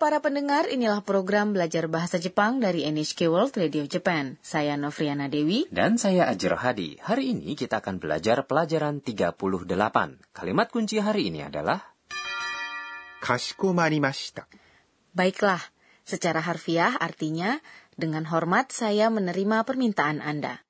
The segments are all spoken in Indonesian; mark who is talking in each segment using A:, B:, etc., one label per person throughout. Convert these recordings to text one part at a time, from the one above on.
A: para pendengar, inilah program belajar bahasa Jepang dari NHK World Radio Japan. Saya Novriana Dewi.
B: Dan saya Ajiro Hadi. Hari ini kita akan belajar pelajaran 38. Kalimat kunci hari ini adalah...
C: Kasikomarimashita.
A: Baiklah, secara harfiah artinya, dengan hormat saya menerima permintaan Anda.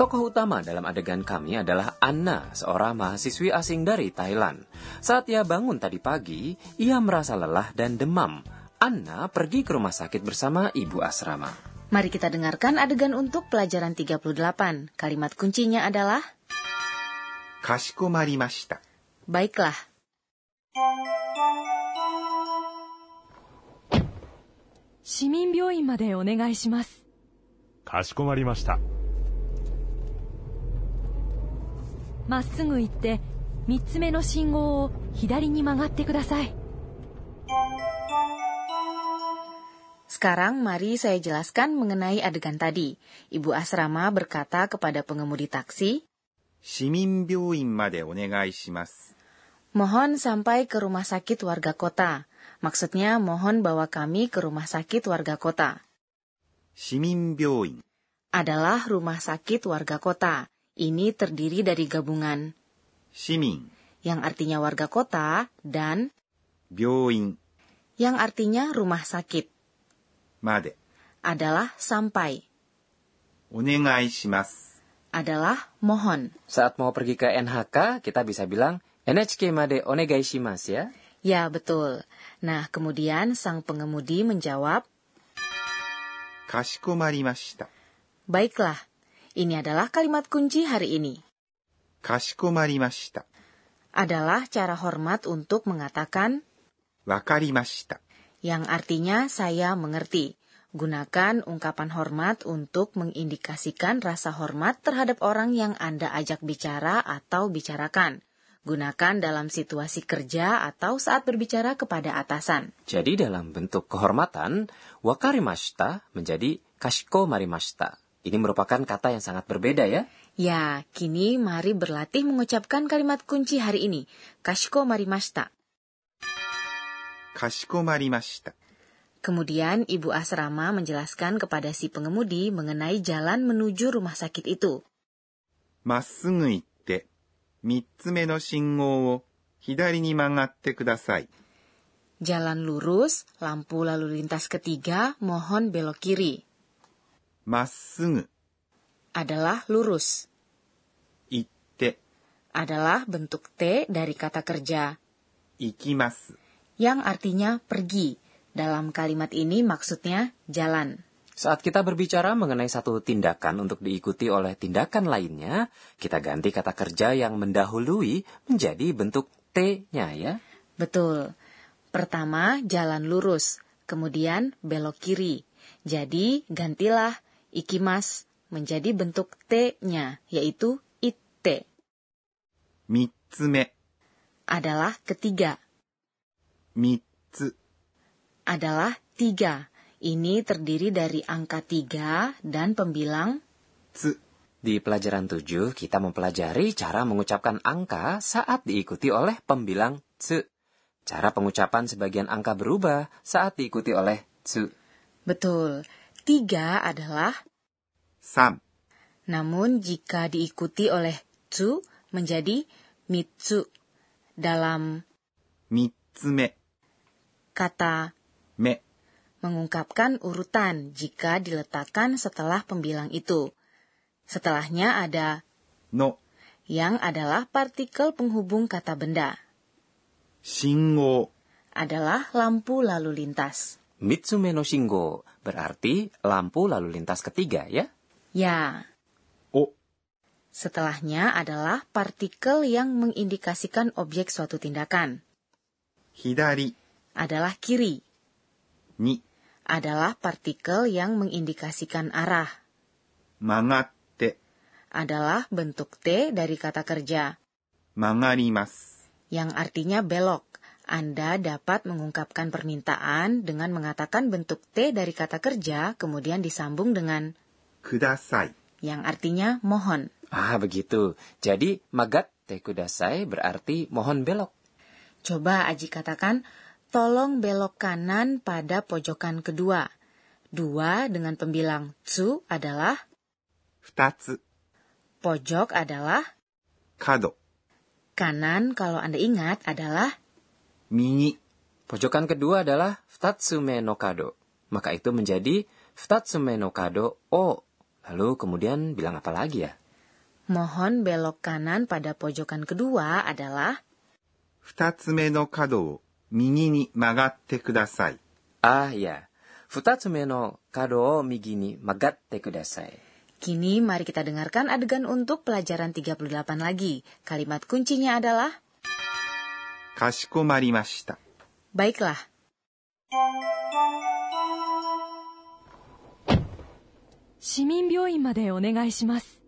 B: Tokoh utama dalam adegan kami adalah Anna, seorang mahasiswi asing dari Thailand. Saat ia bangun tadi pagi, ia merasa lelah dan demam. Anna pergi ke rumah sakit bersama ibu asrama.
A: Mari kita dengarkan adegan untuk pelajaran 38. Kalimat kuncinya adalah,
C: かしこまりました。
A: baiklah.
D: 市民病院までお願いします。
E: かしこまりました。
D: まっすぐ行って、三つ目の信号を左に曲がってください。
A: Sekarang mari saya jelaskan mengenai adegan tadi. Ibu asrama berkata kepada pengemudi taksi,
C: 市民病院までお願いします。
A: mohon sampai ke rumah sakit warga kota. Maksudnya mohon bawa kami ke rumah sakit warga kota.
C: 市民病院、
A: Adalah rumah sakit warga kota. ini terdiri dari gabungan
C: shimin
A: yang artinya warga kota dan
C: byoin
A: yang artinya rumah sakit.
C: Made
A: adalah sampai.
C: Onegai shimasu
A: adalah mohon.
B: Saat mau pergi ke NHK, kita bisa bilang NHK made onegai shimasu ya.
A: Ya, betul. Nah, kemudian sang pengemudi menjawab
C: Kashikomarimashita.
A: Baiklah, ini adalah kalimat kunci hari ini.
C: Kasikomarimashita.
A: adalah cara hormat untuk mengatakan
C: wakarimashita
A: yang artinya saya mengerti. Gunakan ungkapan hormat untuk mengindikasikan rasa hormat terhadap orang yang Anda ajak bicara atau bicarakan. Gunakan dalam situasi kerja atau saat berbicara kepada atasan.
B: Jadi dalam bentuk kehormatan, wakarimashita menjadi kashiko marimashita. Ini merupakan kata yang sangat berbeda ya.
A: Ya, kini mari berlatih mengucapkan kalimat kunci hari ini. Kashiko marimashita.
C: Kashiko marimashita.
A: Kemudian ibu asrama menjelaskan kepada si pengemudi mengenai jalan menuju rumah sakit itu.
C: Masungu itte, mitsume no shingou wo hidari ni magatte kudasai.
A: Jalan lurus, lampu lalu lintas ketiga, mohon belok kiri.
C: Masung
A: adalah lurus.
C: Itte
A: adalah bentuk T dari kata kerja.
C: ikimas
A: yang artinya pergi. Dalam kalimat ini maksudnya jalan.
B: Saat kita berbicara mengenai satu tindakan untuk diikuti oleh tindakan lainnya, kita ganti kata kerja yang mendahului menjadi bentuk T-nya ya.
A: Betul. Pertama, jalan lurus. Kemudian belok kiri. Jadi, gantilah ikimas menjadi bentuk T-nya, yaitu itte.
C: Mitsume
A: adalah ketiga.
C: Mitsu
A: adalah tiga. Ini terdiri dari angka tiga dan pembilang
C: tsu.
B: Di pelajaran tujuh kita mempelajari cara mengucapkan angka saat diikuti oleh pembilang tsu. Cara pengucapan sebagian angka berubah saat diikuti oleh tsu.
A: Betul tiga adalah
C: sam.
A: Namun jika diikuti oleh tsu menjadi mitsu. Dalam
C: mitsume
A: kata
C: me
A: mengungkapkan urutan jika diletakkan setelah pembilang itu. Setelahnya ada
C: no
A: yang adalah partikel penghubung kata benda.
C: Shingo
A: adalah lampu lalu lintas.
B: Mitsume no Shingo berarti lampu lalu lintas ketiga ya?
A: Ya.
C: Oh.
A: Setelahnya adalah partikel yang mengindikasikan objek suatu tindakan.
C: Hidari
A: adalah kiri.
C: Ni
A: adalah partikel yang mengindikasikan arah.
C: Mangatte
A: adalah bentuk T dari kata kerja.
C: Mangarimas
A: yang artinya belok. Anda dapat mengungkapkan permintaan dengan mengatakan bentuk T dari kata kerja, kemudian disambung dengan
C: kudasai,
A: yang artinya mohon.
B: Ah, begitu. Jadi, magat te kudasai berarti mohon belok.
A: Coba Aji katakan, tolong belok kanan pada pojokan kedua. Dua dengan pembilang tsu adalah
C: futatsu.
A: Pojok adalah
C: kado.
A: Kanan kalau Anda ingat adalah
C: mini.
B: Pojokan kedua adalah futatsume no kado. Maka itu menjadi futatsume no kado o. Lalu kemudian bilang apa lagi ya?
A: Mohon belok kanan pada pojokan kedua adalah
C: futatsume no kado mini ni magatte kudasai.
B: Ah ya, futatsume no kado o migi ni magatte kudasai.
A: Kini mari kita dengarkan adegan untuk pelajaran 38 lagi. Kalimat kuncinya adalah
C: かしこまりました。
A: baiklah.
D: 市民病院までお願いします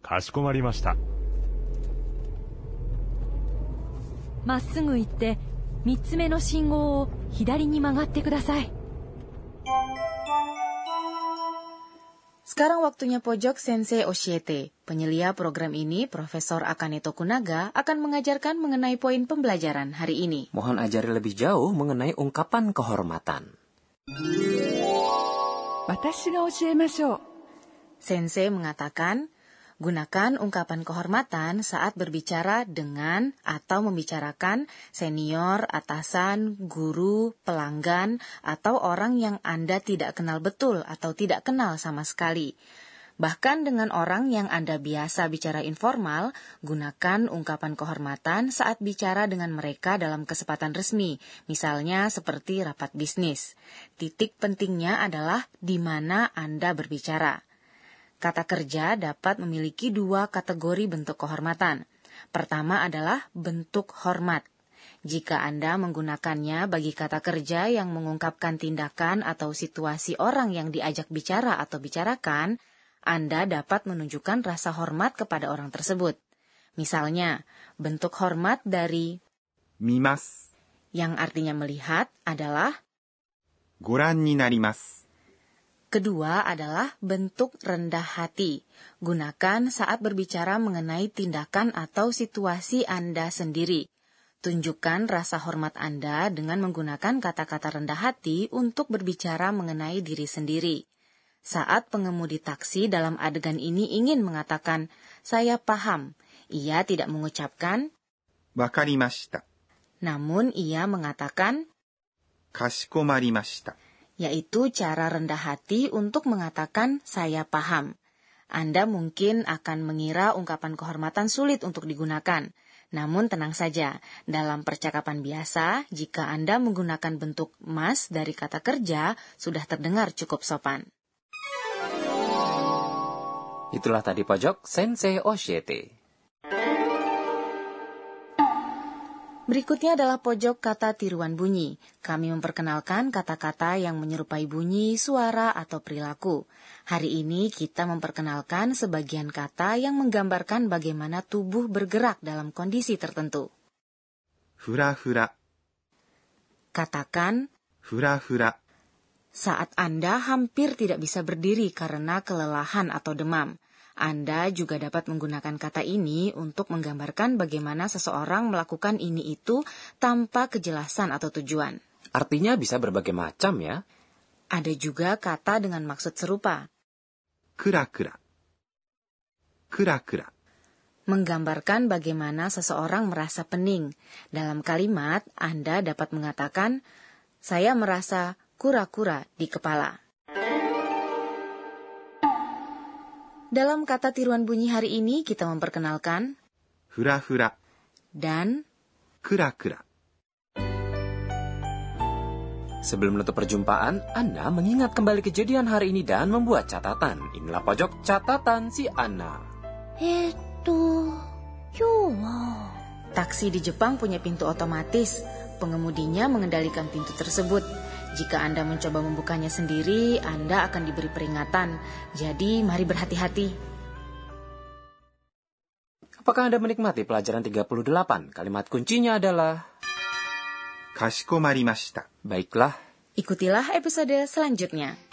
E: かしこまりました。
D: まっすぐ行って3つ目の信号を左に曲がってください
A: Sekarang waktunya pojok Sensei Oshiete. Penyelia program ini, Profesor Akane Tokunaga, akan mengajarkan mengenai poin pembelajaran hari ini.
B: Mohon ajari lebih jauh mengenai ungkapan kehormatan.
A: Sensei mengatakan, Gunakan ungkapan kehormatan saat berbicara dengan atau membicarakan senior, atasan, guru, pelanggan, atau orang yang Anda tidak kenal betul atau tidak kenal sama sekali. Bahkan dengan orang yang Anda biasa bicara informal, gunakan ungkapan kehormatan saat bicara dengan mereka dalam kesempatan resmi, misalnya seperti rapat bisnis. Titik pentingnya adalah di mana Anda berbicara. Kata kerja dapat memiliki dua kategori bentuk kehormatan. Pertama adalah bentuk hormat. Jika Anda menggunakannya bagi kata kerja yang mengungkapkan tindakan atau situasi orang yang diajak bicara atau bicarakan, anda dapat menunjukkan rasa hormat kepada orang tersebut. Misalnya, bentuk hormat dari
C: mimas
A: yang artinya melihat adalah
C: goran.
A: Kedua adalah bentuk rendah hati. Gunakan saat berbicara mengenai tindakan atau situasi Anda sendiri. Tunjukkan rasa hormat Anda dengan menggunakan kata-kata rendah hati untuk berbicara mengenai diri sendiri saat pengemudi taksi dalam adegan ini ingin mengatakan, saya paham. Ia tidak mengucapkan,
C: wakarimashita.
A: Namun ia mengatakan,
C: kashikomarimashita.
A: Yaitu cara rendah hati untuk mengatakan, saya paham. Anda mungkin akan mengira ungkapan kehormatan sulit untuk digunakan. Namun tenang saja, dalam percakapan biasa, jika Anda menggunakan bentuk mas dari kata kerja, sudah terdengar cukup sopan.
B: Itulah tadi pojok Sensei Oshiete.
A: Berikutnya adalah pojok kata tiruan bunyi. Kami memperkenalkan kata-kata yang menyerupai bunyi, suara, atau perilaku. Hari ini kita memperkenalkan sebagian kata yang menggambarkan bagaimana tubuh bergerak dalam kondisi tertentu.
C: Hura-hura.
A: Katakan
C: hura-hura
A: saat Anda hampir tidak bisa berdiri karena kelelahan atau demam. Anda juga dapat menggunakan kata ini untuk menggambarkan bagaimana seseorang melakukan ini itu tanpa kejelasan atau tujuan.
B: Artinya bisa berbagai macam ya.
A: Ada juga kata dengan maksud serupa.
C: Kura-kura. Kura-kura.
A: Menggambarkan bagaimana seseorang merasa pening. Dalam kalimat, Anda dapat mengatakan, saya merasa kura-kura di kepala. Dalam kata tiruan bunyi hari ini kita memperkenalkan
C: hura-hura
A: dan
C: kura-kura.
B: Sebelum menutup perjumpaan, Anna mengingat kembali kejadian hari ini dan membuat catatan. Inilah pojok catatan si Anna.
F: Itu cuma
A: Taksi di Jepang punya pintu otomatis. Pengemudinya mengendalikan pintu tersebut. Jika Anda mencoba membukanya sendiri, Anda akan diberi peringatan. Jadi, mari berhati-hati.
B: Apakah Anda menikmati pelajaran 38? Kalimat kuncinya adalah
C: Kashikomarimashita.
B: Baiklah.
A: Ikutilah episode selanjutnya.